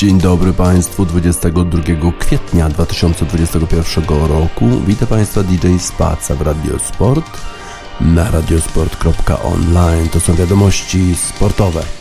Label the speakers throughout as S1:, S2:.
S1: Dzień dobry Państwu 22 kwietnia 2021 roku. Witam Państwa DJ Spaca w Radiosport na radiosport.online. To są wiadomości sportowe.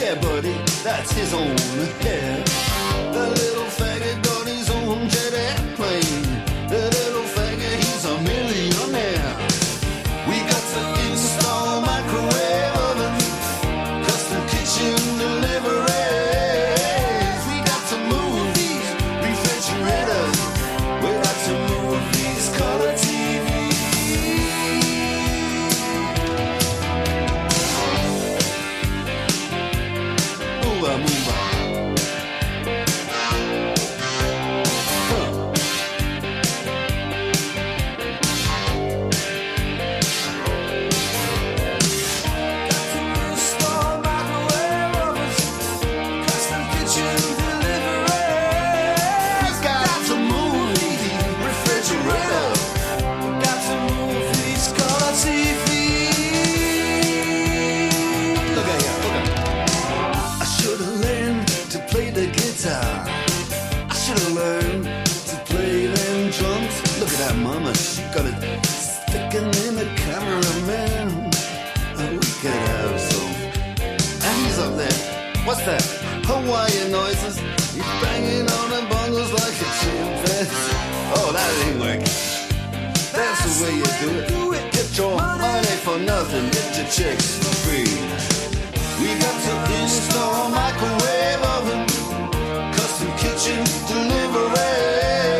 S1: Yeah, buddy, that's his own. hair. The little faggot got his own jet airplane. way you do it. Get your money for nothing, get your chicks for free. We got to install a microwave oven, custom kitchen delivery.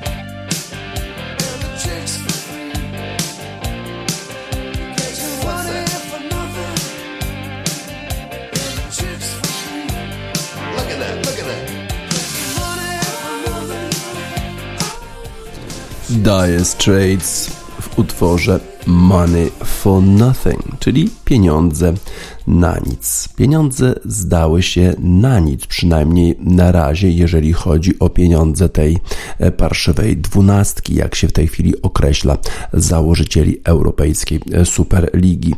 S1: Dire Straits w utworze Money for Nothing, czyli pieniądze na nic. Pieniądze zdały się na nic, przynajmniej na razie, jeżeli chodzi o pieniądze tej e, parszywej dwunastki, jak się w tej chwili określa założycieli Europejskiej e, Superligi,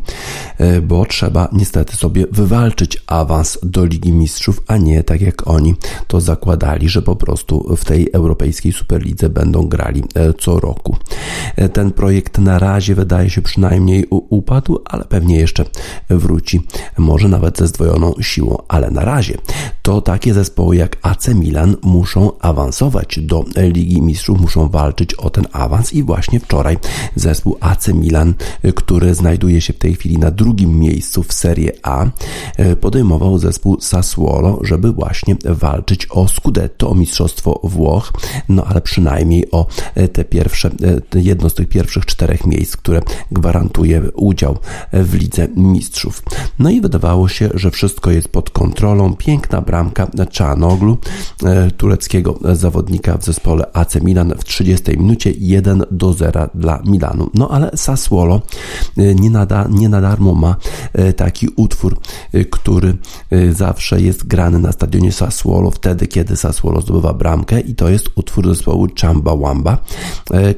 S1: e, bo trzeba niestety sobie wywalczyć awans do Ligi Mistrzów, a nie tak jak oni to zakładali, że po prostu w tej Europejskiej Superlidze będą grali co roku. Ten projekt na razie wydaje się przynajmniej upadł, ale pewnie jeszcze wróci może nawet ze zdwojoną siłą, ale na razie
S2: to takie zespoły jak AC Milan muszą awansować do Ligi Mistrzów, muszą walczyć o ten awans i właśnie wczoraj zespół AC Milan, który znajduje się w tej chwili na drugim miejscu w Serie A, podejmował zespół Sassuolo, żeby właśnie walczyć o Scudetto, o Mistrzostwo Włoch, no ale przynajmniej o te pierwsze, jedno z tych pierwszych czterech miejsc, które gwarantuje udział w Lidze Mistrzów. No i wydawało się, że wszystko jest pod kontrolą. Piękna bramka Czanoglu, e, tureckiego zawodnika w zespole AC Milan w 30 minucie 1 do 0 dla Milanu. No ale Sassuolo e, nie, nada, nie na darmo ma e, taki utwór, który zawsze jest grany na stadionie Sassuolo wtedy, kiedy Sassuolo zdobywa bramkę i to jest utwór zespołu Chamba Wamba,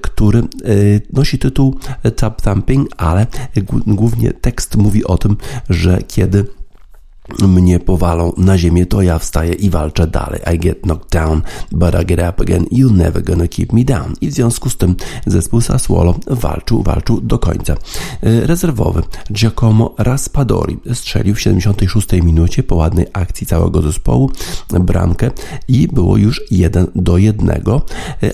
S2: który nosi tytuł Tap Thumping, ale głównie tekst mówi o tym, że kiedy mnie powalą na ziemię, to ja wstaję i walczę dalej. I get knocked down, but I get up again. You're never gonna keep me down. I w związku z tym zespół Sassuolo walczył, walczył do końca. E, rezerwowy Giacomo Raspadori strzelił w 76 minucie po ładnej akcji całego zespołu bramkę i było już 1 do 1, e,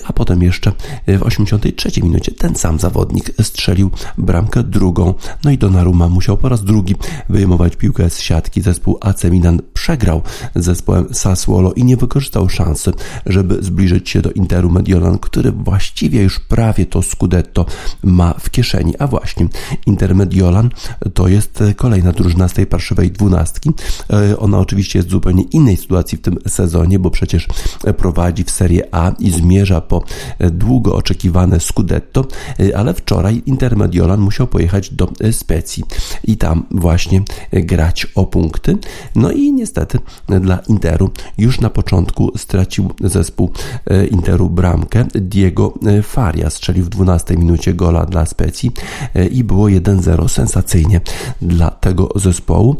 S2: a potem jeszcze w 83 minucie ten sam zawodnik strzelił bramkę drugą. No i Donnarumma musiał po raz drugi wyjmować piłkę z siatki zespołu zespół AC Milan przegrał z zespołem Sassuolo i nie wykorzystał szansy, żeby zbliżyć się do Interu Mediolan, który właściwie już prawie to Scudetto ma w kieszeni. A właśnie Inter Mediolan to jest kolejna drużyna z tej parszywej dwunastki. E, ona oczywiście jest w zupełnie innej sytuacji w tym sezonie, bo przecież prowadzi w Serie A i zmierza po długo oczekiwane Scudetto, e, ale wczoraj Inter Mediolan musiał pojechać do Specji i tam właśnie grać o punkty. No i niestety dla Interu już na początku stracił zespół e, Interu bramkę. Diego e, Faria strzelił w 12 minucie gola dla Specji e, i było 1-0 sensacyjnie dla tego zespołu,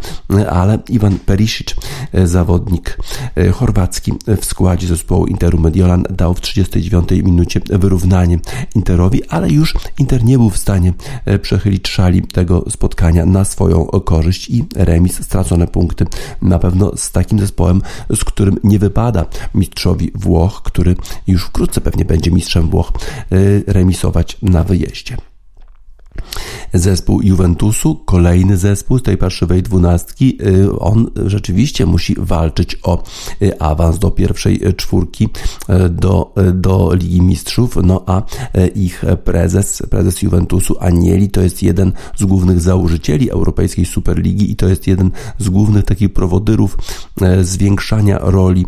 S2: ale Iwan Perisic, zawodnik chorwacki w składzie zespołu Interu Mediolan dał w 39 minucie wyrównanie Interowi, ale już Inter nie był w stanie przechylić szali tego spotkania na swoją korzyść i remis stracone punkty punkty. Na pewno z takim zespołem, z którym nie wypada mistrzowi Włoch, który już wkrótce pewnie będzie mistrzem Włoch, y, remisować na wyjeździe. Zespół Juventusu, kolejny zespół z tej parszywej dwunastki, y, on rzeczywiście musi walczyć o y, awans do pierwszej y, czwórki do, do Ligi Mistrzów, no a ich prezes, prezes Juventusu Anieli to jest jeden z głównych założycieli Europejskiej Superligi i to jest jeden z głównych takich prowodyrów zwiększania roli,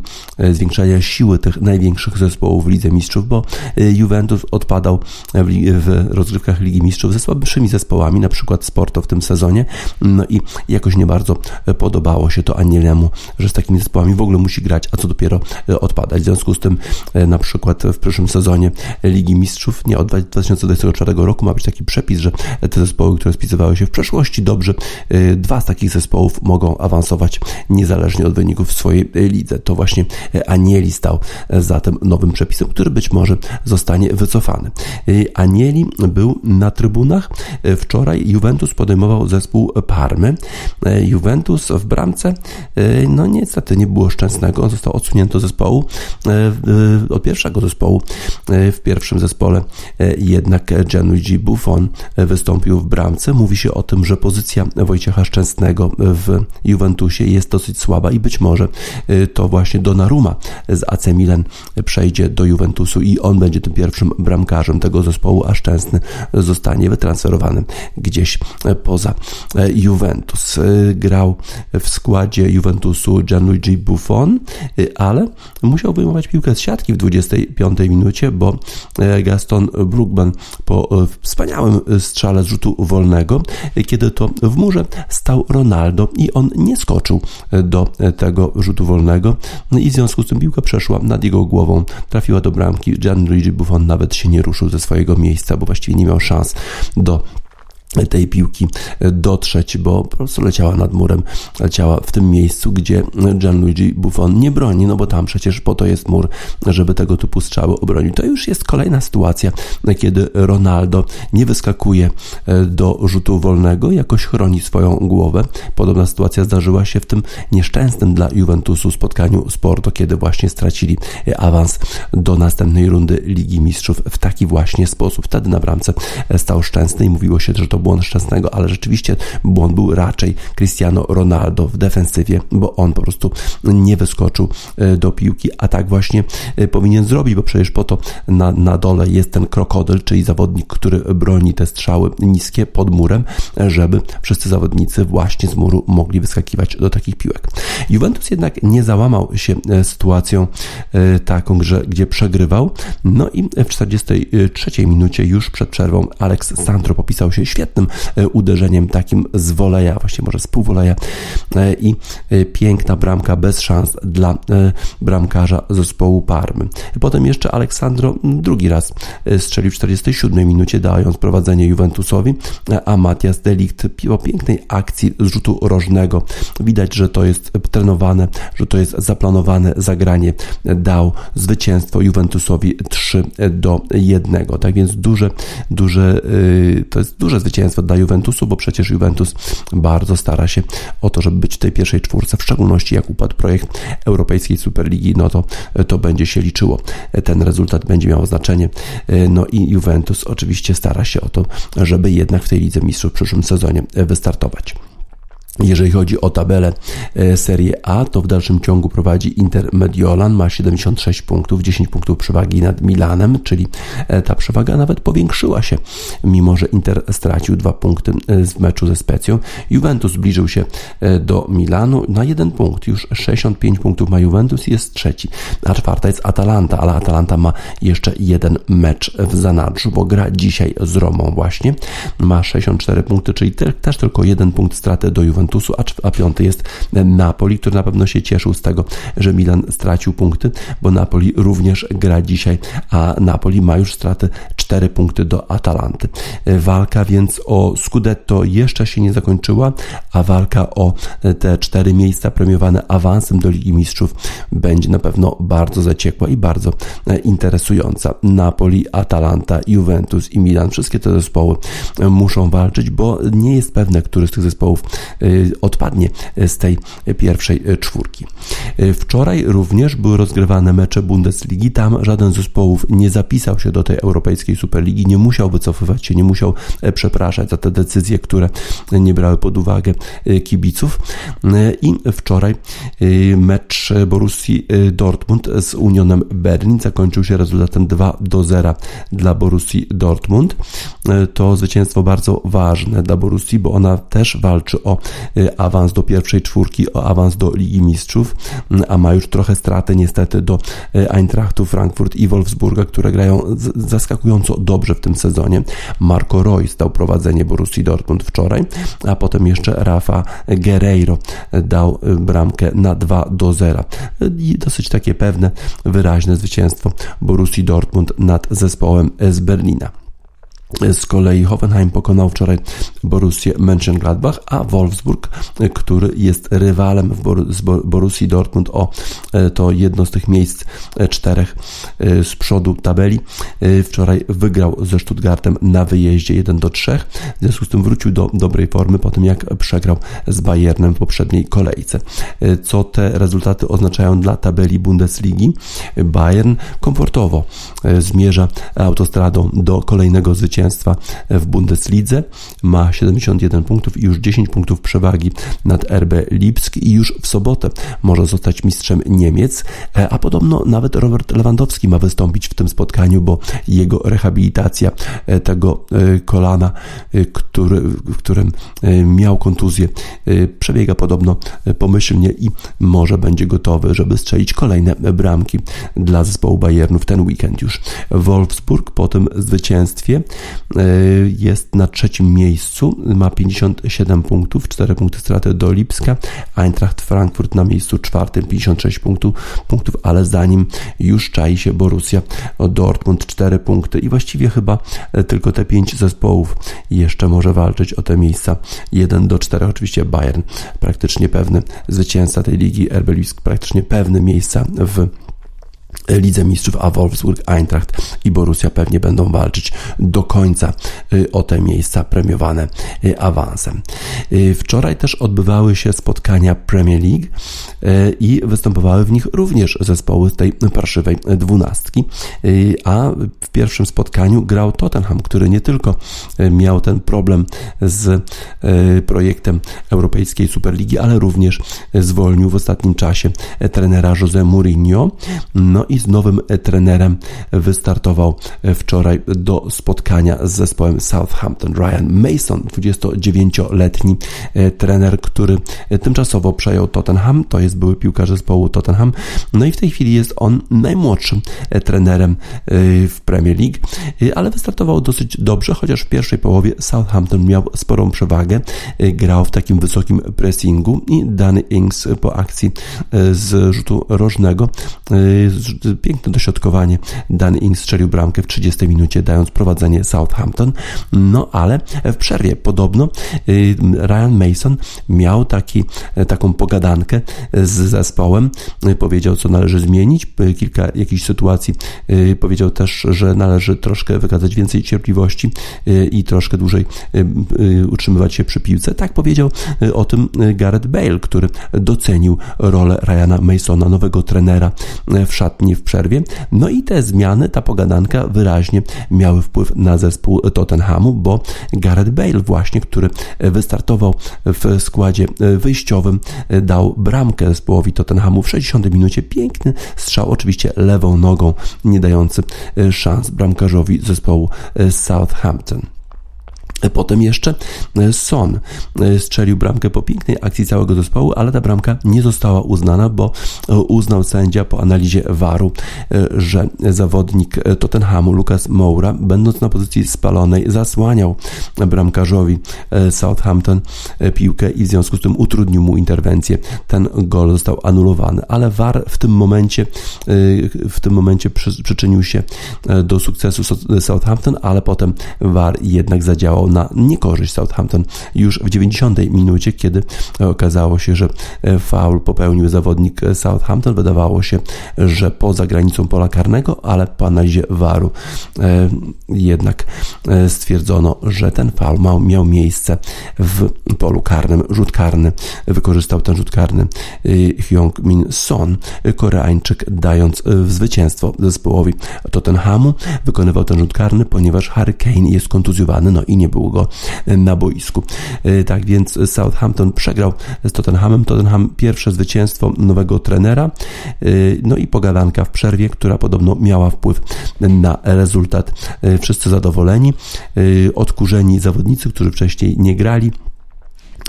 S2: zwiększania siły tych największych zespołów w Lidze Mistrzów, bo Juventus odpadał w, w rozgrywkach Ligi Mistrzów ze słabszymi zespołami zespołami, na przykład Sporto w tym sezonie. No i jakoś nie bardzo podobało się to Anielemu, że z takimi zespołami w ogóle musi grać, a co dopiero e, odpadać. W związku z tym e, na przykład w przyszłym sezonie Ligi Mistrzów, nie od 2024 roku ma być taki przepis, że te zespoły, które spisywały się w przeszłości dobrze, e, dwa z takich zespołów mogą awansować niezależnie od wyników w swojej lidze. To właśnie Anieli stał za tym nowym przepisem, który być może zostanie wycofany. Anieli był na trybunach Wczoraj Juventus podejmował zespół Parmy. E, Juventus w bramce, e, no niestety nie było szczęsnego, został odsunięty zespołu, e, od pierwszego zespołu w pierwszym zespole jednak Gianluigi Buffon wystąpił w bramce. Mówi się o tym, że pozycja Wojciecha Szczęsnego w Juventusie jest dosyć słaba i być może to właśnie Donnarumma z AC Milan przejdzie do Juventusu i on będzie tym pierwszym bramkarzem tego zespołu, a Szczęsny zostanie wytransferowany gdzieś poza e, Juventus. E, grał w składzie Juventusu Gianluigi Buffon, e, ale musiał wyjmować piłkę z siatki w 25 minucie, bo Gaston Brugman po wspaniałym strzale z rzutu wolnego, kiedy to w murze stał Ronaldo i on nie skoczył do tego rzutu wolnego no i w związku z tym piłka przeszła nad jego głową, trafiła do bramki. Gianluigi Buffon nawet się nie ruszył ze swojego miejsca, bo właściwie nie miał szans do tej piłki dotrzeć, bo po prostu leciała nad murem, leciała w tym miejscu, gdzie Gianluigi Buffon nie broni, no bo tam przecież po to jest mur, żeby tego typu strzały obronić. To już jest kolejna sytuacja, kiedy Ronaldo nie wyskakuje e, do rzutu wolnego, jakoś chroni swoją głowę. Podobna sytuacja zdarzyła się w tym nieszczęsnym dla Juventusu spotkaniu z Porto, kiedy właśnie stracili awans do następnej rundy Ligi Mistrzów w taki właśnie sposób. Wtedy na bramce stał Szczęsny i mówiło się, że to błąd Szczęsnego, ale rzeczywiście błąd był raczej Cristiano Ronaldo w defensywie, bo on po prostu nie wyskoczył e, do piłki, a tak właśnie e, powinien zrobić, bo przecież po to na, na dole jest ten krokodyl, czyli zawodnik, który broni te strzały niskie pod murem, żeby wszyscy zawodnicy właśnie z muru mogli wyskakiwać do takich piłek. Juventus jednak nie załamał się e, sytuacją taką, że, gdzie przegrywał, no i w 43 minucie już przed przerwą Alex Sandro popisał się świetnym E, uderzeniem takim z woleja, właśnie może z półwoleja e, i e, piękna bramka bez szans dla bramkarza zespołu Parmy. Potem jeszcze Aleksandro drugi raz strzelił w 47 minucie, dając prowadzenie Juventusowi, a Matias Delikt po pięknej akcji z rzutu rożnego widać, że to jest trenowane, że to jest zaplanowane zagranie dał zwycięstwo Juventusowi 3 do 1. Tak więc duże, duże, to jest duże zwycięstwo dla Juventusu, bo przecież Juventus bardzo stara się o to, żeby być w tej pierwszej czwórce, w szczególności jak upadł projekt Europejskiej Superligi, no to to będzie się liczyło. Ten rezultat będzie miał znaczenie. No i Juventus oczywiście stara się o to, żeby jednak w tej Lidze Mistrzów w przyszłym sezonie wystartować. Jeżeli chodzi o tabelę e, Serie A, to w dalszym ciągu prowadzi Inter Mediolan, ma 76 punktów, 10 punktów przewagi nad Milanem, czyli e, ta przewaga nawet powiększyła się, mimo że Inter stracił dwa punkty e, w meczu ze Specją. Juventus zbliżył się do Milanu na jeden punkt, już 65 punktów ma Juventus i jest trzeci, a czwarta jest Atalanta, ale Atalanta ma jeszcze jeden mecz w zanadrzu, bo gra dzisiaj z Romą właśnie, ma 64 punkty, czyli też tylko jeden punkt straty do Juventus Juventusu, a, piąty jest Napoli, który na pewno się cieszył z tego, że Milan stracił punkty, bo Napoli również gra dzisiaj, a Napoli ma już straty 4 punkty do Atalanty. Walka więc o Scudetto jeszcze się nie zakończyła, a walka o te cztery miejsca premiowane awansem do Ligi Mistrzów będzie na pewno bardzo zaciekła i bardzo interesująca. Napoli, Atalanta, Juventus i Milan, wszystkie te zespoły muszą walczyć, bo nie jest pewne, który z tych zespołów Y, odpadnie z tej pierwszej czwórki. Y, wczoraj również były rozgrywane mecze Bundesligi. Tam żaden z zespołów nie zapisał się do tej Europejskiej Superligi, nie musiał wycofywać się, nie musiał e, przepraszać za te decyzje, które nie brały pod uwagę e, kibiców. E, I wczoraj mecz Borussii Dortmund z Unionem Berlin zakończył się rezultatem 2 do 0 dla Borussii Dortmund. To zwycięstwo bardzo ważne dla Borussii, bo ona też walczy o Y, awans do pierwszej czwórki, o awans do Ligi Mistrzów, mm, a ma już trochę straty niestety do y, Eintrachtu Frankfurt i Wolfsburga, które grają zaskakująco dobrze w tym sezonie. Marco Reus dał prowadzenie Borussii Dortmund wczoraj, a potem jeszcze Rafa Guerreiro dał y, bramkę na 2 do 0. I dosyć takie pewne, wyraźne zwycięstwo Borussii Dortmund nad zespołem z Berlina. Z kolei Hoffenheim pokonał wczoraj Borussię Mönchengladbach, a Wolfsburg, który jest rywalem w Bor z Borussii Dortmund o e, to jedno z tych miejsc e, czterech e, z przodu tabeli, wczoraj wygrał ze Stuttgartem na wyjeździe 1 do 3. W związku z tym wrócił do dobrej formy po tym, jak przegrał z Bayernem w poprzedniej kolejce. Co te rezultaty oznaczają dla tabeli Bundesligi? Bayern komfortowo zmierza autostradą do kolejnego zwycięstwa zwycięstwa w Bundeslidze. Ma 71 punktów i już 10 punktów przewagi nad RB Lipsk i już w sobotę może zostać mistrzem Niemiec, e, a podobno nawet Robert Lewandowski ma wystąpić w tym spotkaniu, bo jego rehabilitacja e, tego e, kolana, który, w którym miał kontuzję, przebiega podobno pomyślnie i może będzie gotowy, żeby strzelić kolejne bramki dla zespołu Bayernu w ten weekend już. Wolfsburg po tym zwycięstwie jest na trzecim miejscu, ma 57 punktów, 4 punkty straty do Lipska, Eintracht Frankfurt na miejscu czwartym, 56 punktów, punktów ale za nim już czai się Borussia Dortmund, 4 punkty. I właściwie chyba tylko te 5 zespołów jeszcze może walczyć o te miejsca. 1 do 4, oczywiście Bayern praktycznie pewny zwycięzca tej ligi, RB Lipsk praktycznie pewny miejsca w Lidze Mistrzów, a Wolfsburg, Eintracht i Borussia pewnie będą walczyć do końca y, o te miejsca premiowane y, awansem. Y, wczoraj też odbywały się spotkania Premier League i występowały w nich również zespoły z tej parszywej dwunastki, a w pierwszym spotkaniu grał Tottenham, który nie tylko miał ten problem z projektem Europejskiej Superligi, ale również zwolnił w ostatnim czasie trenera Jose Mourinho. No i z nowym trenerem wystartował wczoraj do spotkania z zespołem Southampton. Ryan Mason, 29-letni e, trener, który tymczasowo przejął Tottenham, to jest były piłkarz zespołu Tottenham, no i w tej chwili jest on najmłodszym e, trenerem e, w Premier League, ale wystartował dosyć dobrze, chociaż w pierwszej połowie Southampton miał sporą przewagę, grał w takim wysokim pressingu i Danny Ings po akcji z rzutu rożnego piękne dośrodkowanie. Dan Ings strzelił bramkę w 30 minucie, dając prowadzenie Southampton. No ale w przerwie podobno y, Ryan Mason miał taki, taką pogadankę z zespołem. Powiedział, co należy zmienić. Kilka jakichś sytuacji y, powiedział też, że należy troszkę wykazać więcej cierpliwości y, i troszkę dłużej utrzymywać się przy piłce. Tak powiedział o tym Gareth Bale, który docenił rolę Ryana Masona, nowego trenera w szatni w przerwie. No i te zmiany, ta pogadanka wyraźnie miały wpływ na zespół Tottenhamu, bo Gareth Bale właśnie, który wystartował w składzie wyjściowym, dał bramkę zespołowi Tottenhamu w 60 minucie. Piękny strzał, oczywiście lewą nogą, nie dający szans bramkarzowi zespołu Southampton. Potem jeszcze e, Son e, strzelił bramkę po pięknej akcji całego zespołu, ale ta bramka nie została uznana, bo e, uznał sędzia po analizie waru, że zawodnik Tottenhamu Lucas Moura, będąc na pozycji spalonej, zasłaniał bramkarzowi Southampton piłkę i w związku z tym utrudnił mu interwencję. Ten gol został anulowany, ale VAR w tym momencie w tym momencie przyczynił się do sukcesu Southampton, ale potem VAR jednak zadziałał na niekorzyść Southampton już w 90 minucie, kiedy okazało się, że e, faul popełnił zawodnik Southampton. Wydawało się, że poza granicą pola karnego, ale po analizie waru e, jednak e, stwierdzono, że ten faul miał, miał miejsce w polu karnym. Rzut karny wykorzystał ten rzut karny Hyung Min Son, Koreańczyk, dając zwycięstwo zespołowi Tottenhamu. Wykonywał ten rzut karny, ponieważ Harry Kane jest kontuzjowany, no i nie było go na boisku. E, tak więc Southampton przegrał z Tottenhamem. Tottenham pierwsze zwycięstwo nowego trenera. E, no i pogadanka w przerwie, która podobno miała wpływ na rezultat. E, wszyscy zadowoleni, odkurzeni zawodnicy, którzy wcześniej nie grali.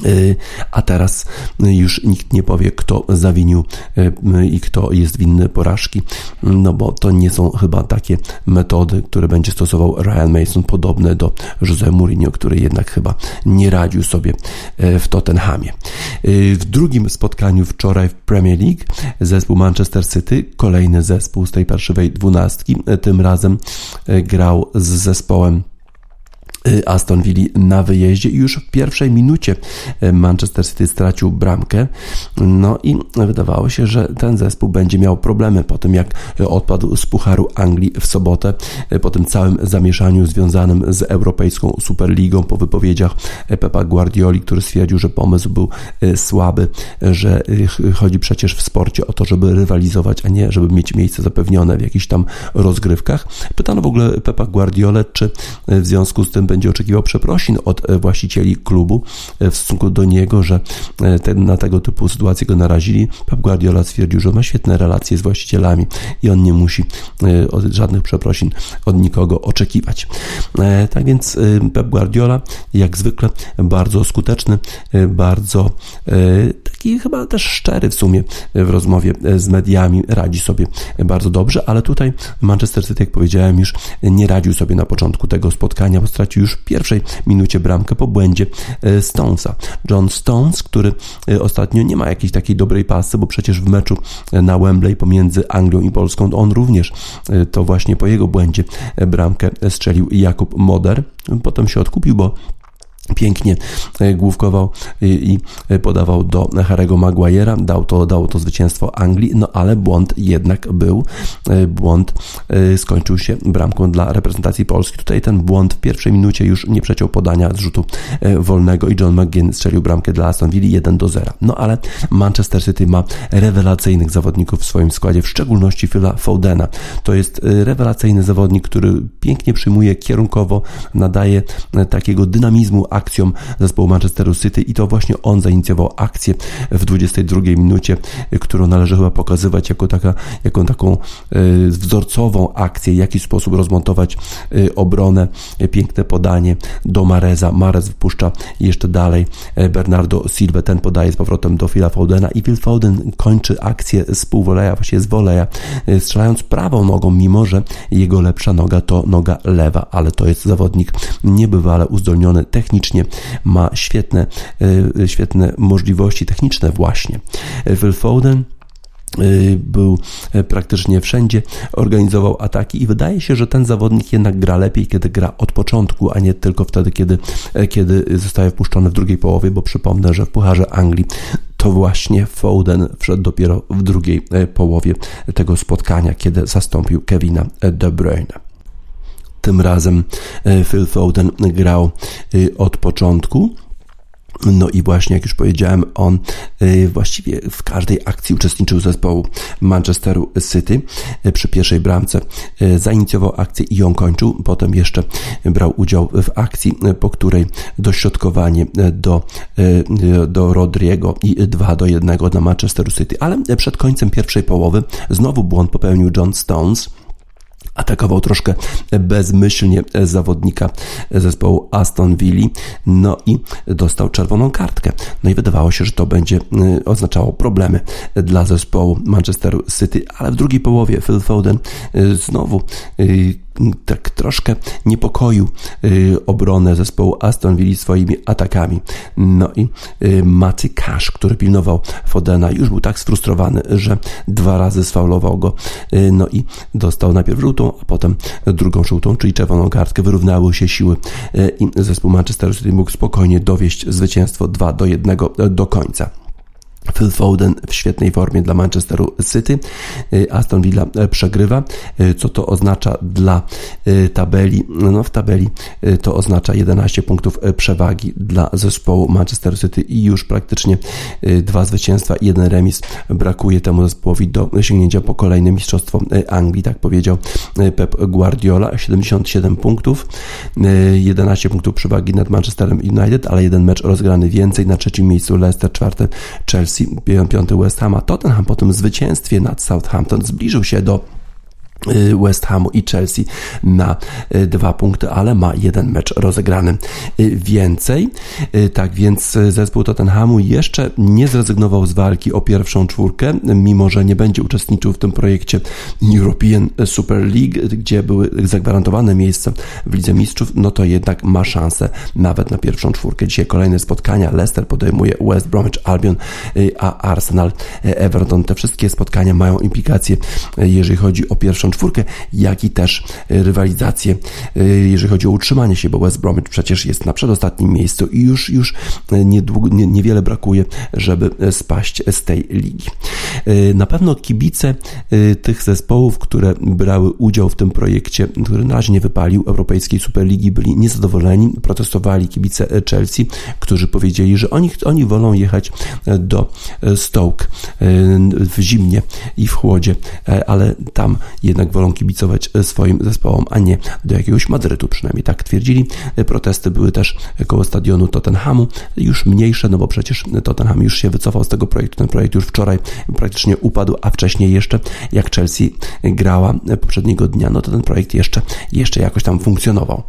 S2: Y, a teraz już nikt nie powie, kto zawinił y, i kto jest winny porażki, no bo to nie są chyba takie metody, które będzie stosował Ryan Mason, podobne do Jose Mourinho, który jednak chyba nie radził sobie y, w Tottenhamie. W drugim spotkaniu wczoraj w Premier League zespół Manchester City, kolejny zespół z tej parszywej dwunastki, tym razem grał z zespołem Aston Villa na wyjeździe i już w pierwszej minucie y, Manchester City stracił bramkę. No i wydawało się, że ten zespół będzie miał problemy po tym, jak odpadł z Pucharu Anglii w sobotę, y, po tym całym zamieszaniu związanym z Europejską Superligą, po wypowiedziach Pepa Guardioli, który stwierdził, że pomysł był słaby, że chodzi przecież w sporcie o to, żeby rywalizować, a nie żeby mieć miejsce zapewnione w jakichś tam rozgrywkach. Pytano w ogóle Pepa Guardiolę, czy w związku z tym będzie oczekiwał przeprosin od właścicieli klubu w stosunku do niego, że na tego typu sytuacje go narazili. Pep Guardiola stwierdził, że ma świetne relacje z właścicielami i on nie musi żadnych przeprosin od nikogo oczekiwać. Tak więc Pep Guardiola, jak zwykle, bardzo skuteczny, bardzo taki chyba też szczery w sumie w rozmowie z mediami, radzi sobie bardzo dobrze, ale tutaj Manchester City, jak powiedziałem, już nie radził sobie na początku tego spotkania, bo stracił już w pierwszej minucie bramkę po błędzie e, Stonesa. John Stones, który e, ostatnio nie ma jakiejś takiej dobrej pasy, bo przecież w meczu e, na Wembley pomiędzy Anglią i Polską on również to właśnie po jego błędzie bramkę strzelił Jakub Moder. Potem się odkupił, bo pięknie e, główkował i podawał do Harry'ego Maguire'a, dał to, dało to zwycięstwo Anglii, no ale błąd jednak był, e, błąd e, skończył się bramką dla reprezentacji Polski. Tutaj ten błąd w pierwszej minucie już nie przeciął podania z rzutu wolnego i John McGinn strzelił bramkę dla Aston Villa 1 do 0. No ale Manchester City ma rewelacyjnych zawodników w swoim składzie, w szczególności Phila Fodena. To jest rewelacyjny zawodnik, który pięknie przyjmuje kierunkowo, nadaje takiego dynamizmu akcją zespołu Manchesteru City i to właśnie on zainicjował akcję w 22 minucie, którą należy chyba pokazywać jako, taka, jako taką e, wzorcową akcję, w jaki sposób rozmontować e, obronę, piękne podanie do Mareza, Marez wypuszcza jeszcze dalej Bernardo Silva, ten podaje z powrotem do Phila Fodena i Phil Foden kończy akcję z półwoleja, właściwie z woleja, strzelając prawą nogą, mimo że jego lepsza noga to noga lewa, ale to jest zawodnik niebywale uzdolniony technicznie technicznie ma świetne, e, świetne możliwości techniczne właśnie. Phil Foden e, był e, praktycznie wszędzie, organizował ataki i wydaje się, że ten zawodnik jednak gra lepiej, kiedy gra od początku, a nie tylko wtedy, kiedy, kiedy zostaje wpuszczony w drugiej połowie, bo przypomnę, że w Pucharze Anglii to właśnie Foden wszedł dopiero w drugiej połowie tego spotkania, kiedy zastąpił Kevina De Bruyne. Tym razem e, Phil Foden grał e, od początku. No i właśnie, jak już powiedziałem, on e, właściwie w każdej akcji uczestniczył zespołu Manchesteru City. Przy pierwszej bramce zainicjował akcję i ją kończył. Potem jeszcze brał udział w akcji, po której dośrodkowanie do, do Rodriego i 2 do 1 dla Manchesteru City. Ale przed końcem pierwszej połowy znowu błąd popełnił John Stones atakował troszkę bezmyślnie zawodnika zespołu Aston Villa, no i dostał czerwoną kartkę. No i wydawało się, że to będzie y, oznaczało problemy dla zespołu Manchesteru City, ale w drugiej połowie Phil Foden y, znowu y, tak troszkę niepokoił y, obronę zespołu Aston Villa swoimi atakami. No i y, Macy Cash, który pilnował Fodena, już był tak sfrustrowany, że dwa razy sfaulował go. Y, no i dostał najpierw żółtą, a potem drugą żółtą, czyli czerwoną kartkę. Wyrównały się siły i zespół Manchester City mógł spokojnie dowieść zwycięstwo 2 do 1 do końca. Phil Foden w świetnej formie dla Manchesteru City. Y, Aston Villa e, przegrywa. Y, co to oznacza dla y, tabeli? No w tabeli to oznacza 11 punktów e, przewagi dla zespołu Manchester City i już praktycznie dwa zwycięstwa i jeden remis brakuje temu zespołowi do sięgnięcia po kolejne mistrzostwo Anglii, tak powiedział Pep Guardiola. 77 punktów, 11 punktów przewagi nad Manchesterem United, ale jeden mecz rozgrany więcej. Na trzecim miejscu Leicester, czwarte Chelsea Chelsea, piąty West Ham, a Tottenham po tym zwycięstwie nad Southampton zbliżył się do West Hamu i Chelsea na y, dwa punkty, ale ma jeden mecz rozegrany y, więcej. Tak więc zespół Tottenhamu jeszcze nie zrezygnował z walki o pierwszą czwórkę, mimo że nie będzie uczestniczył w tym projekcie European Super League, gdzie były zagwarantowane miejsca w Lidze Mistrzów, no to jednak ma szansę nawet na pierwszą czwórkę. Dzisiaj kolejne spotkania. Leicester podejmuje West Bromwich Albion, a Arsenal Everton. Te wszystkie spotkania mają implikacje, jeżeli chodzi o pierwszą czwórkę, jak i też e, rywalizację, e, jeżeli chodzi o utrzymanie się, bo West Bromwich przecież jest na przedostatnim miejscu i już, już e, niedługo, nie, niewiele brakuje, żeby spaść z tej ligi. Na pewno kibice tych zespołów, które brały udział w tym projekcie, który na razie nie wypalił Europejskiej Superligi, byli niezadowoleni, protestowali kibice Chelsea, którzy powiedzieli, że oni, oni wolą jechać do Stoke w zimnie i w chłodzie, ale tam jednak
S3: jednak wolą kibicować swoim zespołom, a nie do jakiegoś Madrytu, przynajmniej tak twierdzili. Protesty były też koło stadionu Tottenhamu, już mniejsze, no bo przecież Tottenham już się wycofał z tego projektu. Ten projekt już wczoraj praktycznie upadł, a wcześniej jeszcze jak Chelsea grała poprzedniego dnia, no to ten projekt jeszcze, jeszcze jakoś tam funkcjonował.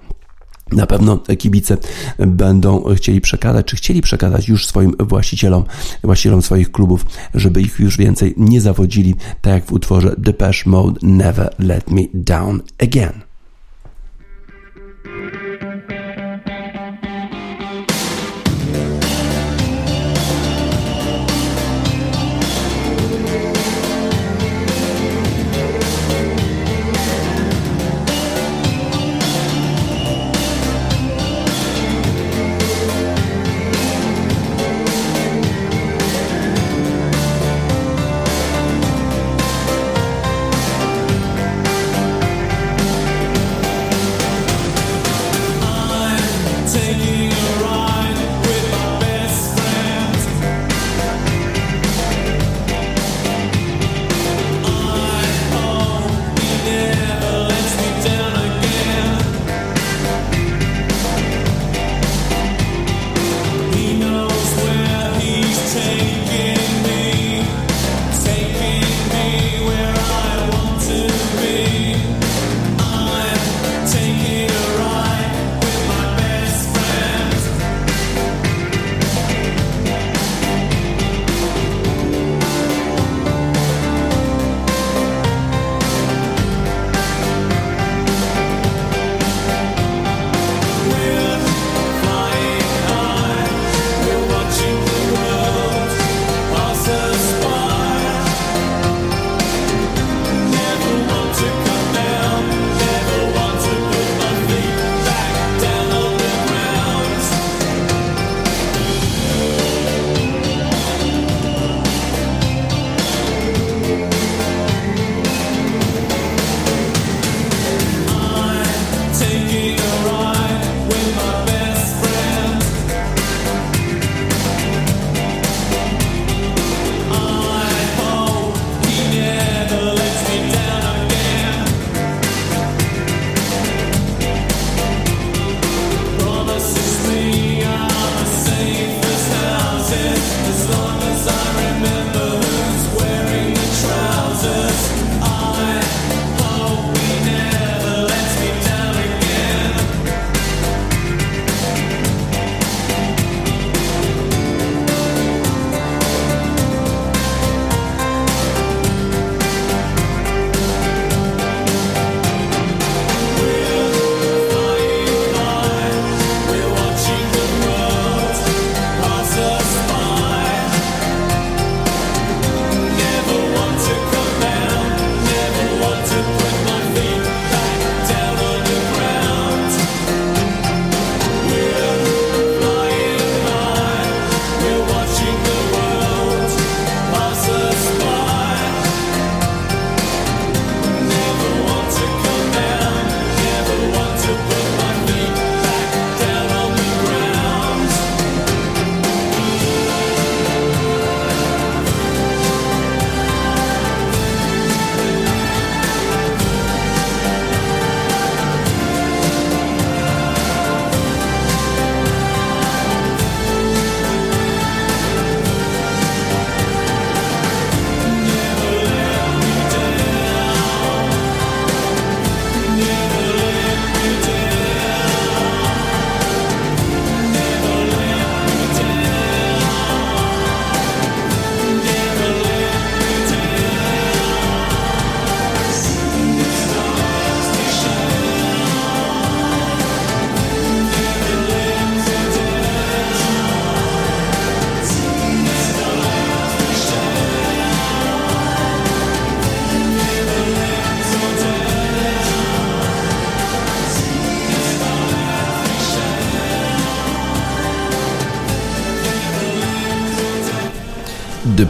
S3: Na pewno kibice będą chcieli przekazać, czy chcieli przekazać już swoim właścicielom, właścicielom swoich klubów, żeby ich już więcej nie zawodzili, tak jak w utworze Depeche Mode Never Let Me Down Again.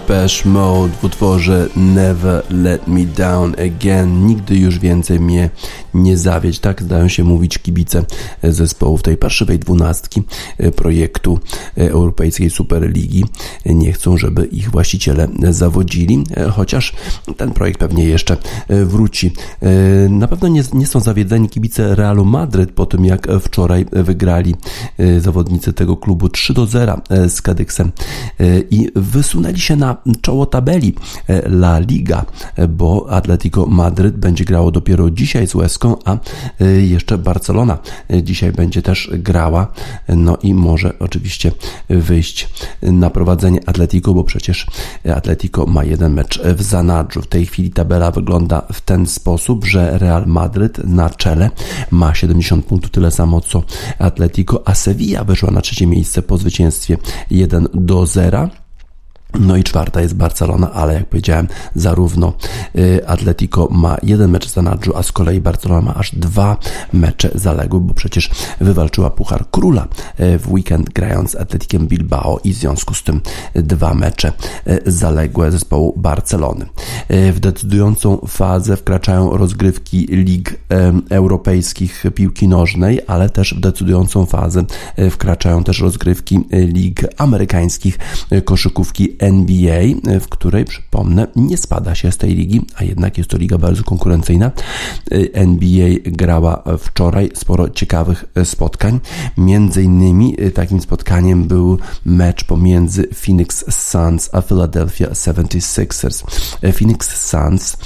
S3: Depeche Mode w utworze Never Let Me Down Again. Nigdy już więcej mnie
S2: nie zawiedź. Tak zdają się mówić kibice zespołów tej parszywej dwunastki projektu Europejskiej Superligi. Nie chcą, żeby ich właściciele zawodzili, chociaż ten projekt pewnie jeszcze wróci. Na pewno nie, nie są zawiedzeni kibice Realu Madryt po tym, jak wczoraj wygrali zawodnicy tego klubu 3 do 0 z Kadyksem i wysunęli się na czoło tabeli La Liga, bo Atletico Madryt będzie grało dopiero dzisiaj z Łeską, a jeszcze Barcelona dzisiaj będzie też grała, no i może oczywiście wyjść na prowadzenie Atletico, bo przecież Atletico ma jeden mecz w zanadrzu. W tej chwili tabela wygląda w ten sposób, że Real Madryt na czele ma 70 punktów, tyle samo co Atletico, a Sevilla wyszła na trzecie miejsce po zwycięstwie 1 do 0. No i czwarta jest Barcelona, ale jak powiedziałem, zarówno y, Atletico ma jeden mecz za nadrzu, a z kolei Barcelona ma aż dwa mecze zaległe, bo przecież wywalczyła Puchar Króla y, w weekend grając z Atletikiem Bilbao i w związku z tym dwa mecze y, zaległe zespołu Barcelony. W decydującą fazę wkraczają rozgrywki lig europejskich piłki nożnej, ale też w decydującą fazę wkraczają też rozgrywki lig amerykańskich koszykówki NBA, w której, przypomnę, nie spada się z tej ligi, a jednak jest to liga bardzo konkurencyjna. NBA grała wczoraj sporo ciekawych spotkań. Między innymi takim spotkaniem był mecz pomiędzy Phoenix Suns a Philadelphia 76ers. Phoenix Suns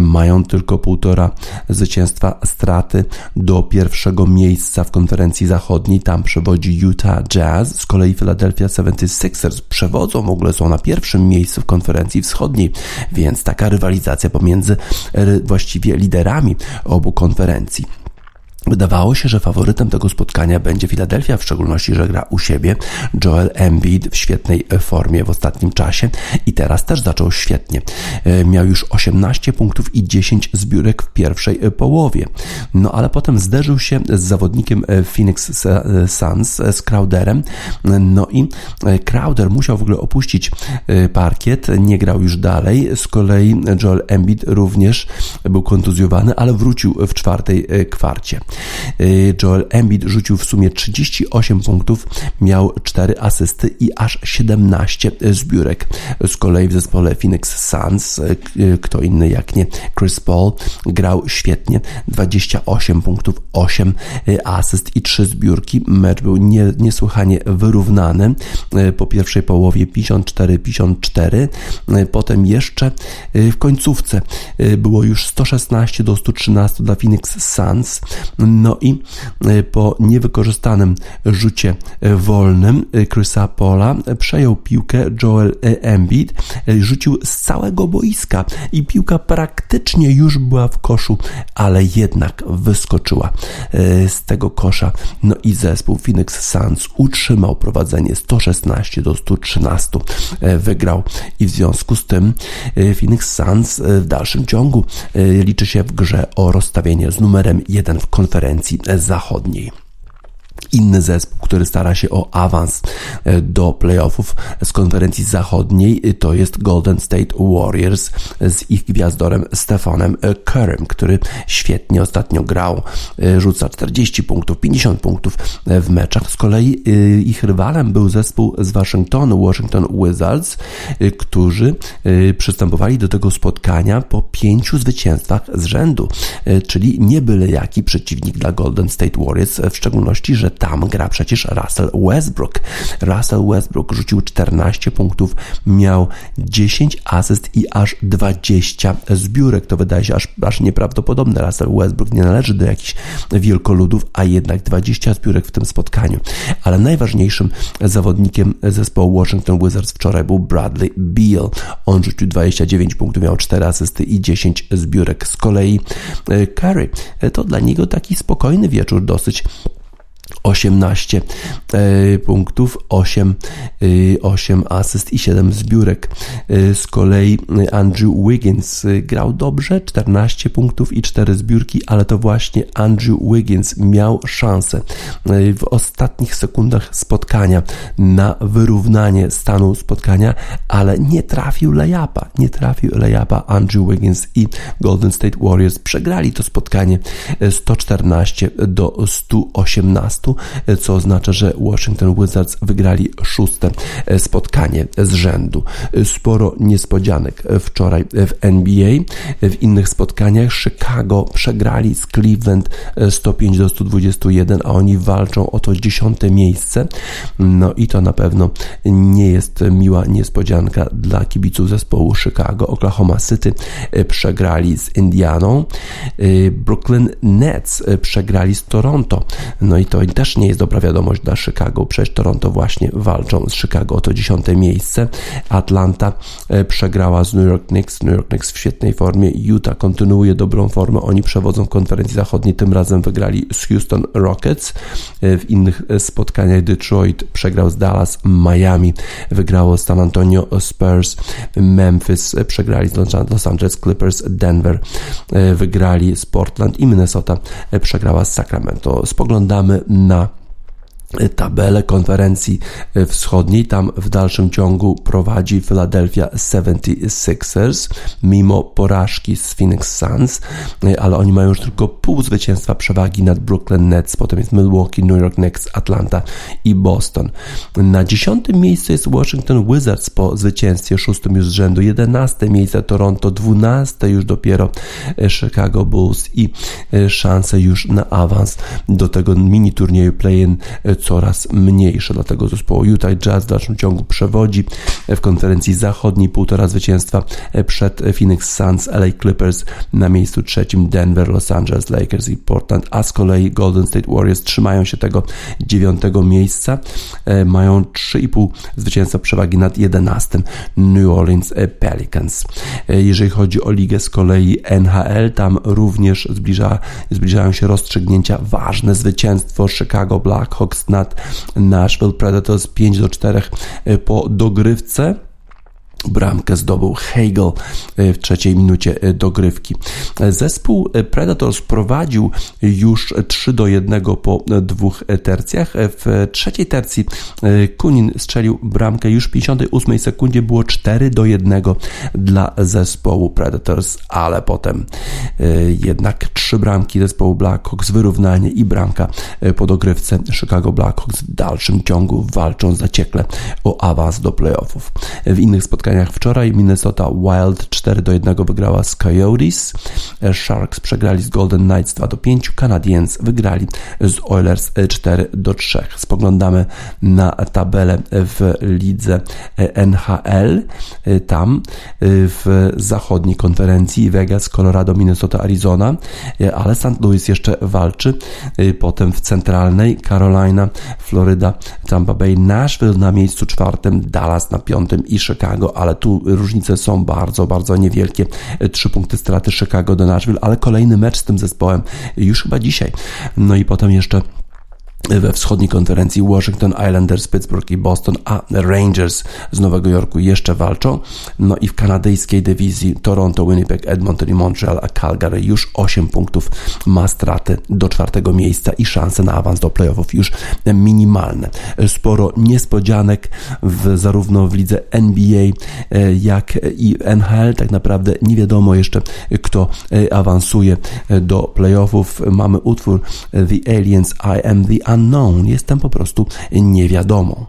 S2: mają tylko półtora zwycięstwa straty do pierwszego miejsca w konferencji zachodniej. Tam przewodzi Utah Jazz. Z kolei Philadelphia 76ers przewodzą, w ogóle są na pierwszym miejscu w konferencji wschodniej, więc taka rywalizacja pomiędzy e, właściwie liderami obu konferencji. Wydawało się, że faworytem tego spotkania będzie Philadelphia, w szczególności, że gra u siebie. Joel Embiid w świetnej formie w ostatnim czasie i teraz też zaczął świetnie. E, miał już 18 punktów i 10 zbiórek w pierwszej e, połowie. No ale potem zderzył się z zawodnikiem e, Phoenix Suns, z Crowderem. No i Crowder musiał w ogóle opuścić parkiet, nie grał już dalej. Z kolei Joel Embiid również był kontuzjowany, ale wrócił w czwartej kwarcie. Y, Joel Embiid rzucił w sumie 38 punktów, miał 4 asysty i aż 17 zbiórek. Z kolei w zespole Phoenix Suns, y, kto inny jak nie Chris Paul, grał świetnie, 28 punktów, 8 y, asyst i 3 zbiórki. Mecz był nie, niesłychanie wyrównany. Po pierwszej połowie 54-54, potem jeszcze w końcówce było już 116 do 113 dla Phoenix Suns. No i e, po niewykorzystanym rzucie e, wolnym e, Chrisa Paula przejął piłkę Joel Embiid, rzucił z całego boiska i piłka praktycznie już była w koszu, ale jednak wyskoczyła z tego kosza. No i zespół Phoenix Suns utrzymał prowadzenie 116 do 113. Wygrał i w związku z tym Phoenix Suns w dalszym ciągu liczy się w grze o rozstawienie z numerem 1 w konferencji zachodniej. Inny zespół, który stara się o awans e, do playoffów z konferencji zachodniej, e, to jest Golden State Warriors z ich gwiazdorem Stefanem e, Currym, który świetnie ostatnio grał, rzuca 40 punktów, 50 punktów w meczach. Z kolei ich rywalem był zespół z Waszyngtonu, Washington Wizards, którzy przystępowali do tego spotkania po pięciu zwycięstwach z rzędu, czyli nie byle jaki przeciwnik dla Golden State Warriors, w szczególności, że tam gra przecież Russell Westbrook. Russell Westbrook rzucił 14 punktów, miał 10 asyst i aż 20 zbiórek. To wydaje się aż, aż nieprawdopodobne. Russell Westbrook nie należy do jakichś wielkoludów, a jednak 20 zbiórek w tym spotkaniu. Ale najważniejszym zawodnikiem zespołu Washington Wizards wczoraj był Bradley Beal. On rzucił 29 punktów, miał 4 asysty i 10 zbiórek. Z kolei e, Curry to dla niego taki spokojny wieczór, dosyć 18 e, punktów, 8, 8 e, asyst i 7 zbiórek. E, z kolei Andrew Wiggins grał dobrze, 14 punktów i 4 zbiórki, ale to właśnie Andrew Wiggins miał szansę w ostatnich sekundach spotkania na wyrównanie stanu spotkania, ale nie trafił layupa, nie trafił layupa Andrew Wiggins i Golden State Warriors przegrali to spotkanie 114 do 118 co oznacza, że Washington Wizards wygrali szóste spotkanie z rzędu. Sporo niespodzianek wczoraj w NBA. W innych spotkaniach Chicago przegrali z Cleveland 105 do 121, a oni walczą o to dziesiąte miejsce. No i to na pewno nie jest miła niespodzianka dla kibiców zespołu Chicago. Oklahoma City przegrali z Indianą. Brooklyn Nets przegrali z Toronto. No i to też nie jest dobra wiadomość dla Chicago. Przecież Toronto właśnie walczą z Chicago o to dziesiąte miejsce. Atlanta e, przegrała z New York Knicks. New York Knicks w świetnej formie. Utah kontynuuje dobrą formę. Oni przewodzą konferencji zachodniej. Tym razem wygrali z Houston Rockets. E, w innych e, spotkaniach Detroit przegrał z Dallas. Miami wygrało z San Antonio Spurs. Memphis przegrali z Los Angeles Clippers. Denver wygrali z Portland i Minnesota przegrała z Sacramento. Spoglądamy na tabelę konferencji wschodniej. Tam w dalszym ciągu prowadzi Philadelphia 76ers, mimo porażki z Phoenix Suns, ale oni mają już tylko pół zwycięstwa przewagi nad Brooklyn Nets, potem jest Milwaukee, New York Knicks, Atlanta i Boston. Na dziesiątym miejscu jest Washington Wizards po zwycięstwie szóstym już z rzędu, jedenaste miejsce Toronto, dwunaste już dopiero Chicago Bulls i szanse już na awans do tego mini turnieju play-in coraz mniejsze dla tego. Utah Jazz w dalszym ciągu przewodzi w konferencji zachodniej, półtora zwycięstwa przed Phoenix Suns, LA Clippers na miejscu trzecim, Denver, Los Angeles Lakers i Portland, a z kolei Golden State Warriors trzymają się tego dziewiątego miejsca, e, mają 3,5 zwycięstwa przewagi nad 11 New Orleans Pelicans. E, jeżeli chodzi o ligę z kolei NHL, tam również zbliża, zbliżają się rozstrzygnięcia, ważne zwycięstwo Chicago Blackhawks nad Nashville Predators 5 do 4 e, po dogrywce. Bramkę zdobył Hegel e, w trzeciej minucie e, dogrywki. Zespół Predators prowadził już 3 do 1 po dwóch tercjach. W trzeciej tercji Kunin strzelił bramkę już w 58 sekundzie. Było 4 do 1 dla zespołu Predators, ale potem jednak trzy bramki zespołu Blackhawks, wyrównanie i bramka po dogrywce Chicago Blackhawks w dalszym ciągu walczą zaciekle o awans do playoffów. W innych spotkaniach spotkaniach wczoraj Minnesota Wild 4 do 1 wygrała z Coyotes, Sharks przegrali z Golden Knights 2 do 5, Canadiens wygrali z Oilers 4 do 3. Spoglądamy na tabelę w lidze NHL. Tam w zachodniej konferencji Vegas, Colorado, Minnesota, Arizona, ale St. Louis jeszcze walczy. Potem w centralnej Carolina, Florida, Tampa Bay, Nashville na miejscu czwartym, Dallas na piątym i Chicago ale tu różnice są bardzo, bardzo niewielkie. Trzy punkty straty Chicago do Nashville, ale kolejny mecz z tym zespołem już chyba dzisiaj. No i potem jeszcze we wschodniej konferencji Washington Islanders, Pittsburgh i Boston, a Rangers z Nowego Jorku jeszcze walczą. No i w kanadyjskiej dywizji Toronto, Winnipeg, Edmonton i Montreal, a Calgary już 8 punktów ma straty do czwartego miejsca i szanse na awans do playoffów już minimalne. Sporo niespodzianek w, zarówno w lidze NBA jak i NHL. Tak naprawdę nie wiadomo jeszcze kto awansuje do playoffów. Mamy utwór The Aliens I Am The jestem po prostu niewiadomą.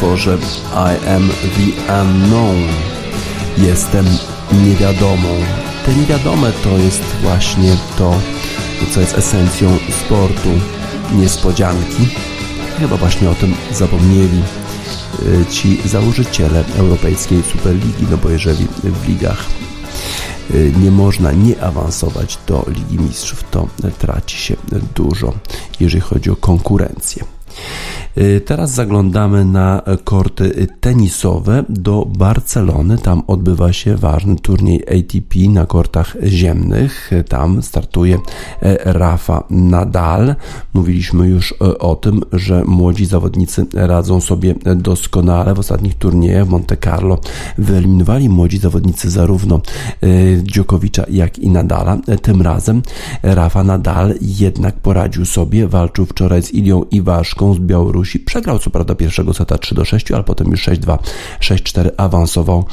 S2: Utworze I Am The Unknown. Jestem niewiadomą. Te niewiadome to jest właśnie to, co jest esencją sportu. Niespodzianki. Chyba właśnie o tym zapomnieli y, ci założyciele Europejskiej Superligi, no bo jeżeli w ligach y, nie można nie awansować do Ligi Mistrzów, to traci się dużo, jeżeli chodzi o konkurencję. Y, teraz zaglądamy na korty tenisowe do Barcelony. Tam odbywa się ważny turniej ATP na kortach ziemnych. Tam startuje e, Rafa Nadal. Mówiliśmy już e, o tym, że młodzi zawodnicy radzą sobie doskonale. W ostatnich turniejach w Monte Carlo wyeliminowali młodzi zawodnicy zarówno e, Dziokowicza, jak i Nadala. Tym razem Rafa Nadal jednak poradził sobie. Walczył wczoraj z Ilią Iwaszką z Białorusi Białorusi. Przegrał co prawda pierwszego seta 3 do 6, ale potem już 6-2, 6-4 awansował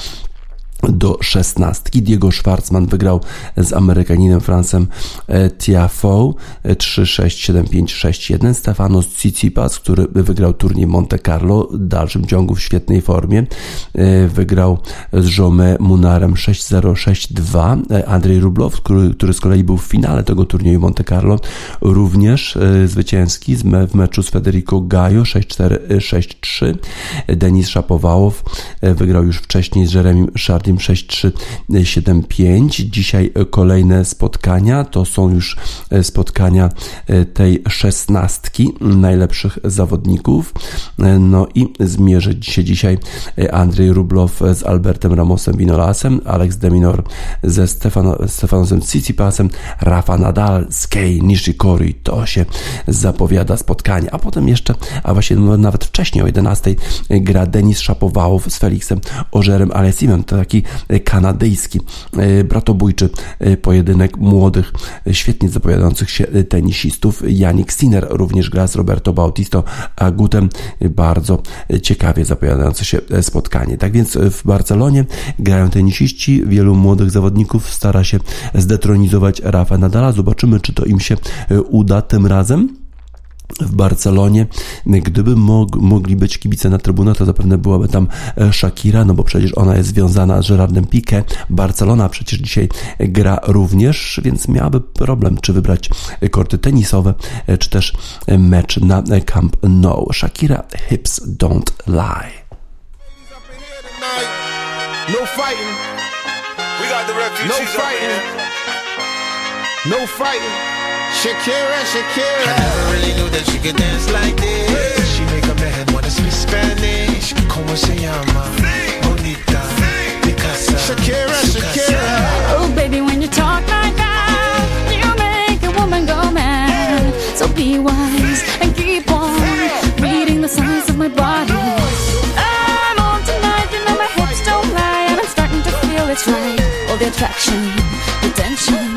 S2: do szesnastki. Diego Schwartzman wygrał z Amerykaninem Francem e, Tiafoe 3-6-7-5-6-1. Stefanos Tsitsipas, który wygrał turniej Monte Carlo w dalszym ciągu w świetnej formie, e, wygrał z Jome Munarem 6-0-6-2. E, Andrzej Rublow, który, który z kolei był w finale tego turnieju Monte Carlo, również zwycięski w meczu z Federico Gajo 6-4-6-3. Denis Szapowałow wygrał już wcześniej z Jeremim Chardin Team 6375. Dzisiaj kolejne spotkania to są już e, spotkania e, tej szesnastki najlepszych zawodników. E, no i zmierzy się dzisiaj Andrzej Rublow z Albertem Ramosem Vinolasem, Alex Deminor ze Stefano, Stefanosem Tsitsipasem, Rafa Nadal z Kei Nishikori. To się zapowiada spotkanie. A potem jeszcze, a właśnie nawet wcześniej o 11 gra Denis Szapowałow z Felixem Ożerem Alessimem. To taki taki kanadyjski, e, bratobójczy e, pojedynek młodych, e, świetnie zapowiadających się tenisistów. Janik Sinner również gra z Roberto Bautisto Agutem. Bardzo ciekawie zapowiadające się spotkanie. Tak więc w Barcelonie grają tenisiści, wielu młodych zawodników stara się zdetronizować Rafa Nadala. Zobaczymy, czy to im się uda tym razem w Barcelonie. Gdyby mog, mogli być kibice na trybunach, to zapewne byłaby tam e, Shakira, no bo przecież ona jest związana z Gerardem Piqué. Barcelona przecież dzisiaj gra również, więc miałaby problem, czy wybrać korty tenisowe, e, czy też mecz na Camp Nou. Shakira, hips don't lie. No fighting. We got the refugees no fighting. No fighting. Shakira, Shakira. I never really knew that she could dance like this. She make a man wanna speak Spanish. Como se llama? Bonita. Picasa. Shakira, Shakira. Oh, baby, when you talk like that, you make a woman go mad. So be wise and keep on reading the signs of my body. I'm on tonight, you know my hips don't lie, and I'm starting to feel it's right. All the attraction, the tension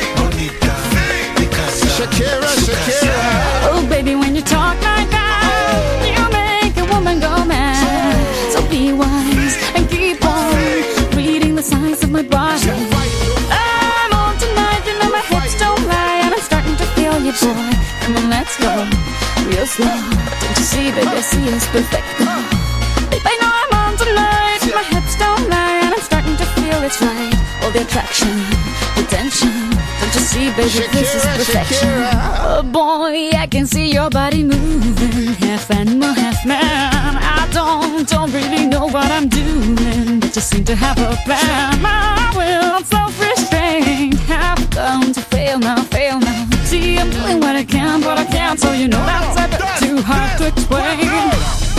S2: Shakira, Shakira. Oh, baby, when you talk like that, you make a woman go mad. So be wise and keep on reading the signs of my body. I'm on tonight, you know my hips don't lie, and I'm starting to feel you, boy. Come on, let's go real slow. Don't you see, baby, I see it's perfect. Babe, I know I'm on tonight, my hips don't lie, and I'm starting to feel it's right. All the attraction, the tension to see, baby, Shakira, this is perfection. Shakira. Oh boy, I can see your body moving, half animal, half man. I don't, don't really know what I'm doing, but just seem to have a plan. My will, self-restraint, have come to fail now, fail now. See, I'm doing what I can, but I can't, so you know that's a bit too hard to explain.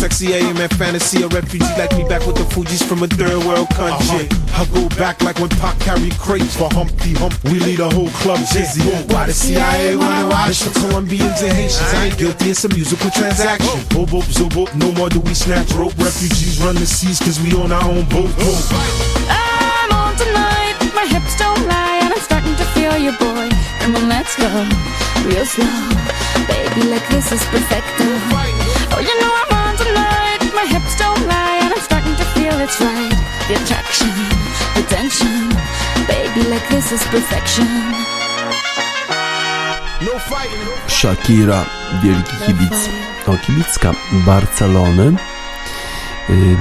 S4: Sexy, I am in fantasy. A refugee like me back with the Fuji's from a third world country. Uh-huh. I go back like when Pac carried crates for Humpty Hump. We lead a whole club dizzy. Why the CIA wanna watch the Colombians and Haitians? I ain't guilty, it's a musical transaction. Boop, boop, zoop, boop, no more do we snatch rope. Refugees run the seas cause we own our own boat. boat. I'm on tonight, my hips don't lie, and I'm starting to feel you, boy. And then let's go, real slow. Baby, like this is perfect. Oh, you know I'm on tonight. My hips don't lie, and I'm starting to feel it's right. The attraction, the tension. Baby, like this is perfection.
S2: Shakira, wielki kibic. O, kibicka Barcelony.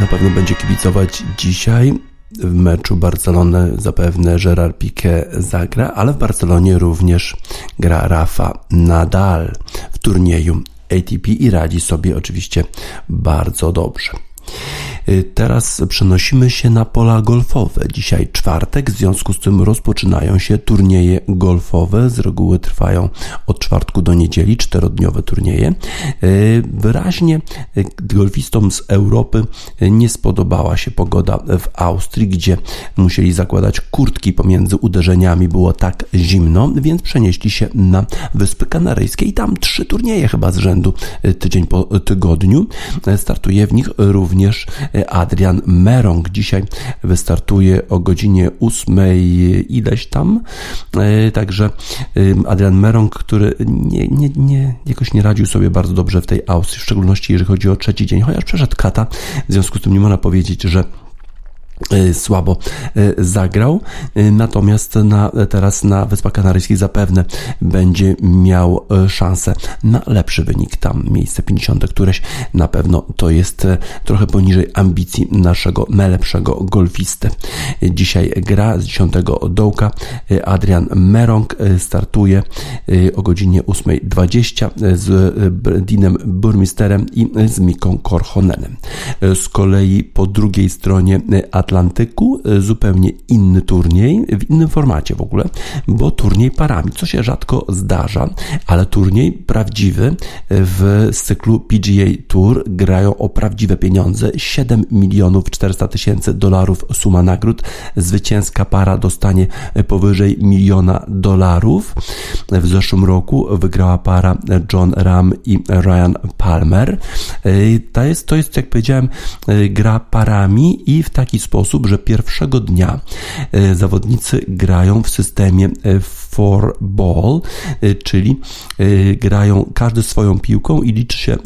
S2: Na pewno będzie kibicować dzisiaj w meczu Barcelony zapewne Gerard Piqué zagra, ale w Barcelonie również gra Rafa Nadal w turnieju ATP i radzi sobie oczywiście bardzo dobrze. Y, teraz przenosimy się na pola golfowe. Dzisiaj czwartek, w związku z tym rozpoczynają się turnieje golfowe. Z reguły trwają od czwartku do niedzieli, czterodniowe turnieje. Y, wyraźnie y, golfistom z Europy nie spodobała się pogoda w Austrii, gdzie musieli zakładać kurtki pomiędzy uderzeniami, było tak zimno, więc przenieśli się na Wyspy Kanaryjskie i tam trzy turnieje chyba z rzędu tydzień po tygodniu. Startuje w nich również Adrian Merong. Dzisiaj wystartuje o godzinie 8 ileś tam. E, także Adrian Merong, który nie, nie, nie, jakoś nie radził sobie bardzo dobrze w tej Austrii, w szczególności jeżeli chodzi o trzeci dzień, chociaż przeszedł kata, w związku z tym nie można powiedzieć, że słabo y, zagrał, y, natomiast na, teraz na Wyspach Kanaryjskich zapewne będzie miał szansę na lepszy wynik. Tam miejsce 50 któreś na pewno to jest trochę poniżej ambicji naszego najlepszego golfisty. Dzisiaj gra z 10 dołka. Adrian Merong startuje o godzinie 8.20 z Dinem Burmisterem i z Miką Korhonenem. Z kolei po drugiej stronie e, zupełnie inny turniej, w innym formacie w ogóle, bo turniej parami, co się rzadko zdarza, ale turniej prawdziwy w cyklu PGA Tour grają o prawdziwe pieniądze 7 milionów 400 tysięcy dolarów suma nagród. Zwycięska para dostanie powyżej miliona dolarów. W zeszłym roku wygrała para John Ram i Ryan Palmer. E, to jest, to jest jak powiedziałem, e, gra parami i w taki sposób sposób, że pierwszego dnia e, zawodnicy grają w systemie e, four ball, e, czyli grają każdy swoją piłką i liczy się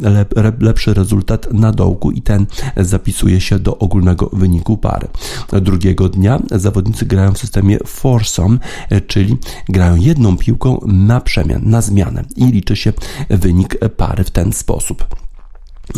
S2: lepszy rezultat na dołku i ten zapisuje się do ogólnego wyniku pary. Drugiego dnia zawodnicy grają w systemie foursome, czyli grają jedną piłką na przemian, na zmianę i liczy się wynik pary w ten sposób.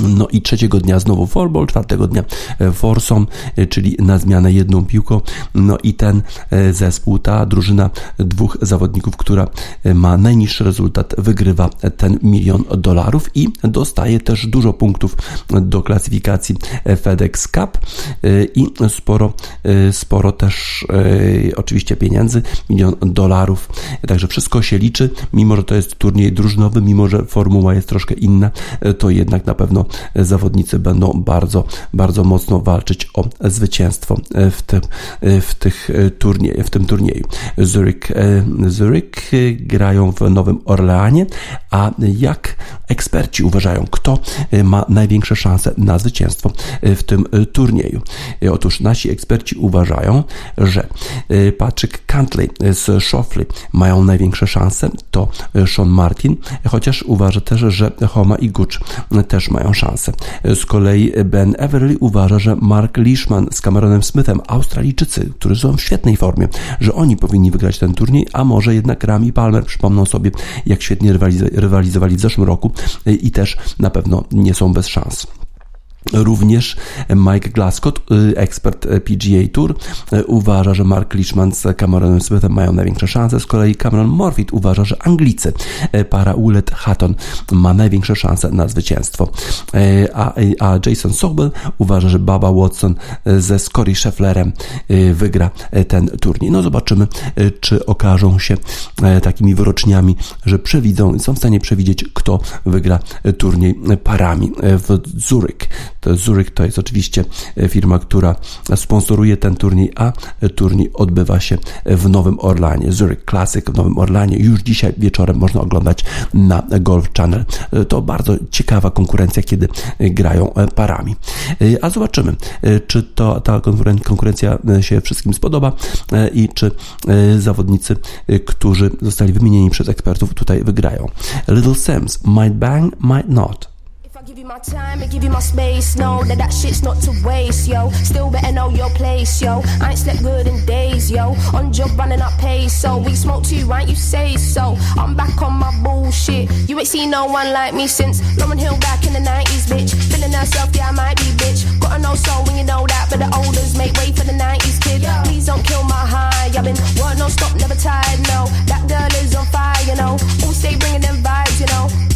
S2: No i trzeciego dnia znowu forball, czwartego dnia e, forsom, e, czyli na zmianę jedną piłką. No i ten e, zespół, ta drużyna dwóch zawodników, która ma najniższy rezultat, wygrywa ten milion dolarów i dostaje też dużo punktów do klasyfikacji FedEx Cup i sporo, sporo też oczywiście pieniędzy, milion dolarów. Także wszystko się liczy, mimo że to jest turniej drużynowy, mimo że formuła jest troszkę inna, to jednak na pewno pewno zawodnicy będą bardzo, bardzo mocno walczyć o zwycięstwo w tym, w tych turnieju, w tym turnieju. Zurich, Zurich grają w Nowym Orleanie, a jak eksperci uważają, kto ma największe szanse na zwycięstwo w tym turnieju? Otóż nasi eksperci uważają, że Patrick Cantley z Shoffley mają największe szanse, to Sean Martin, chociaż uważa też, że Homa i Gucci też mają szansę. Z kolei Ben Everly uważa, że Mark Leishman z Cameronem Smithem, Australijczycy, którzy są w świetnej formie, że oni powinni wygrać ten turniej, a może jednak Rami Palmer przypomną sobie, jak świetnie rywalizowali w zeszłym roku i też na pewno nie są bez szans. Również Mike Glascott, y, ekspert PGA Tour, y, uważa, że Mark Leishman z Cameronem Smithem mają największe szanse. Z kolei Cameron Morfitt uważa, że Anglicy, y, para Ulet Hatton ma największe szanse na zwycięstwo. A, a Jason Sobel uważa, że Baba Watson ze Scotty Schefflerem wygra ten turniej. No zobaczymy, czy okażą się takimi wyroczniami, że przewidzą, są w stanie przewidzieć, kto wygra turniej parami w Zurich. Zurich to jest oczywiście e, firma, która sponsoruje ten turniej, a turniej odbywa się w Nowym Orlanie. Zurich Classic w Nowym Orlanie. Już dzisiaj wieczorem można oglądać na Golf Channel. E, to bardzo ciekawa konkurencja, kiedy grają e, parami. A zobaczymy, czy to, ta konkurencja się wszystkim spodoba i czy zawodnicy, którzy zostali wymienieni przez ekspertów, tutaj wygrają. Little Sims, might bang, might not. You my time and give you my space. Know that that shit's not to waste, yo. Still better know your place, yo. I ain't slept good in days, yo. On job running up pace, so we smoke too, right? You say so. I'm back on my bullshit. You ain't seen no one like me since Lauren Hill back in the 90s, bitch. Feeling herself, yeah, I might be, bitch. Gotta know so when you know that, but the olders make way for the 90s, kid. Please don't kill my high. I've been work no stop, never tired, no. That girl is on fire, you know. All stay bringing them vibes, you know.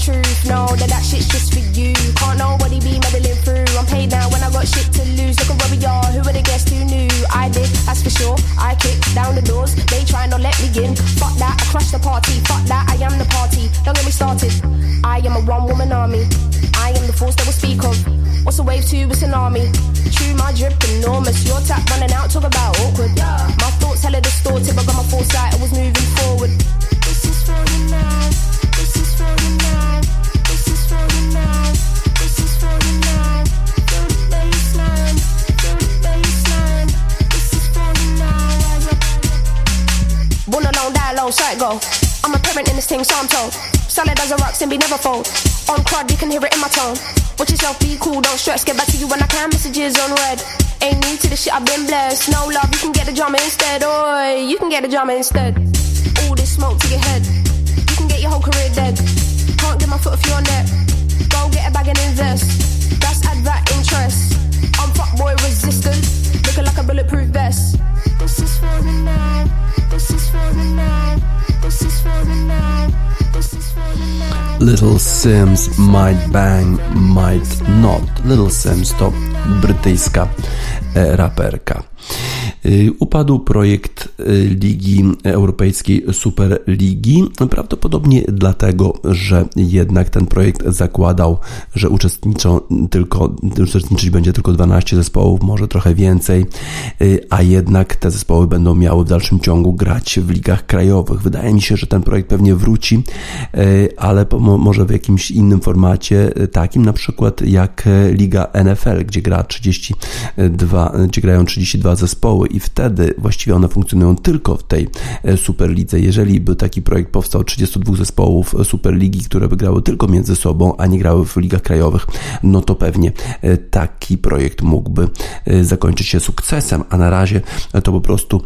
S2: Truth. Know that that shit's just for you. Can't nobody be meddling through. I'm paid now when I got shit to lose. Look at where we are. Who would have guessed who knew? I did, that's for sure. I kicked down the doors. They try not let me in. Fuck that, I crushed the party. Fuck that, I am the party. Don't get me started. I am a one woman army. I am the force that will speak of. What's a wave to a tsunami? True, my drip enormous. Your tap running out, talk about awkward. My thoughts hella distorted, but got my foresight. I was moving forward. This is for you now. I'm a parent in this thing, so I'm told. Solid as a rock, be never fold. On crud, you can hear it in my tone. Watch yourself, be cool, don't stress. Get back to you when I can. Messages on red. Ain't new to the shit, I've been blessed. No love, you can get a drama instead. Oi, you can get a drama instead. All this smoke to your head. Get your whole career dead. Can't get my foot off your neck. Go get a bag and invest. That's add that interest. I'm resistant. Looking like a bulletproof vest. This is for the. This is for the. This is for the. This is for the. Little Sims Might Bang Might Not. Little Sims to brytyjska raperka. Y, upadł projekt y, Ligi Europejskiej Superligi, prawdopodobnie dlatego, że jednak ten projekt zakładał, że uczestniczą tylko, uczestniczyć będzie tylko 12 zespołów, może trochę więcej, y, a jednak te zespoły będą miały w dalszym ciągu grać w ligach krajowych. Wydaje mi się, że ten projekt pewnie wróci, ale może w jakimś innym formacie, takim na przykład jak Liga NFL, gdzie gra 32, gdzie grają 32 zespoły i wtedy właściwie one funkcjonują tylko w tej e, Superlidze. Jeżeli by taki projekt powstał 32 zespołów Superligi, które by grały tylko między sobą, a nie grały w ligach krajowych, no to pewnie e, taki projekt mógłby e, zakończyć się sukcesem, a na razie to po prostu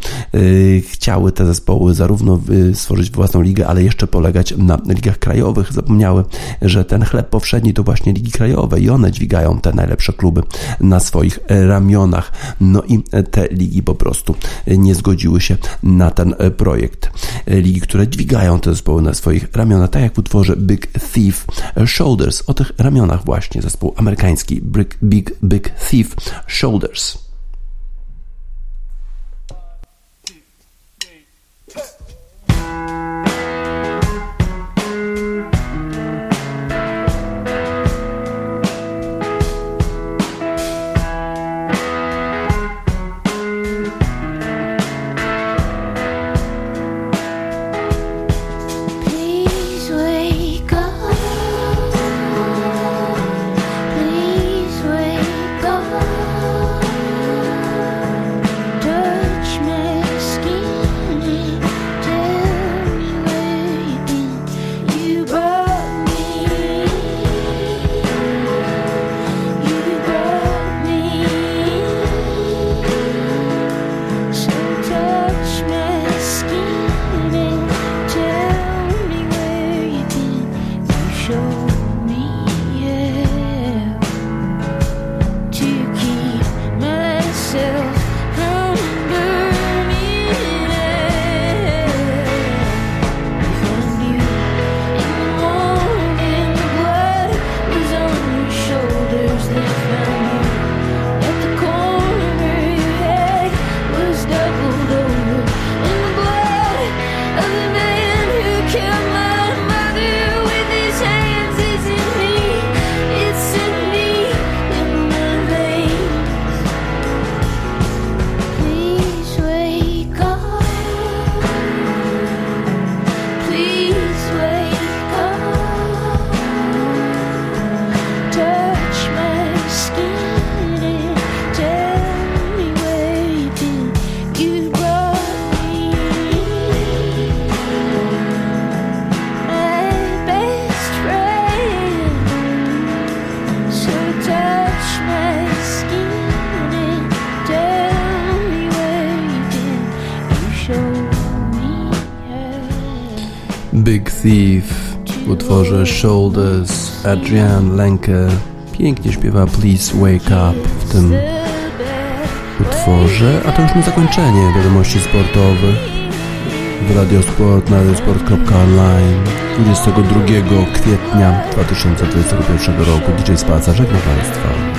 S2: chciały te zespoły zarówno stworzyć własną ligę, ale jeszcze polegać na ligach krajowych. Zapomniały, że ten chleb powszedni to właśnie ligi krajowe i one dźwigają te najlepsze kluby na swoich ramionach. No i te ligi po prostu nie zgodziły się na ten projekt. Ligi, które dźwigają te zespoły na swoich ramionach, tak jak w utworze Big Thief Shoulders. O tych ramionach właśnie zespół amerykański Big, Big, Big Thief Shoulders. Adrian Lenke pięknie śpiewa Please Wake Up w tym utworze, a to już na zakończenie wiadomości sportowych w Radiosport na radiosport.online 22 kwietnia 2021 roku DJ Spaca żegna Państwa.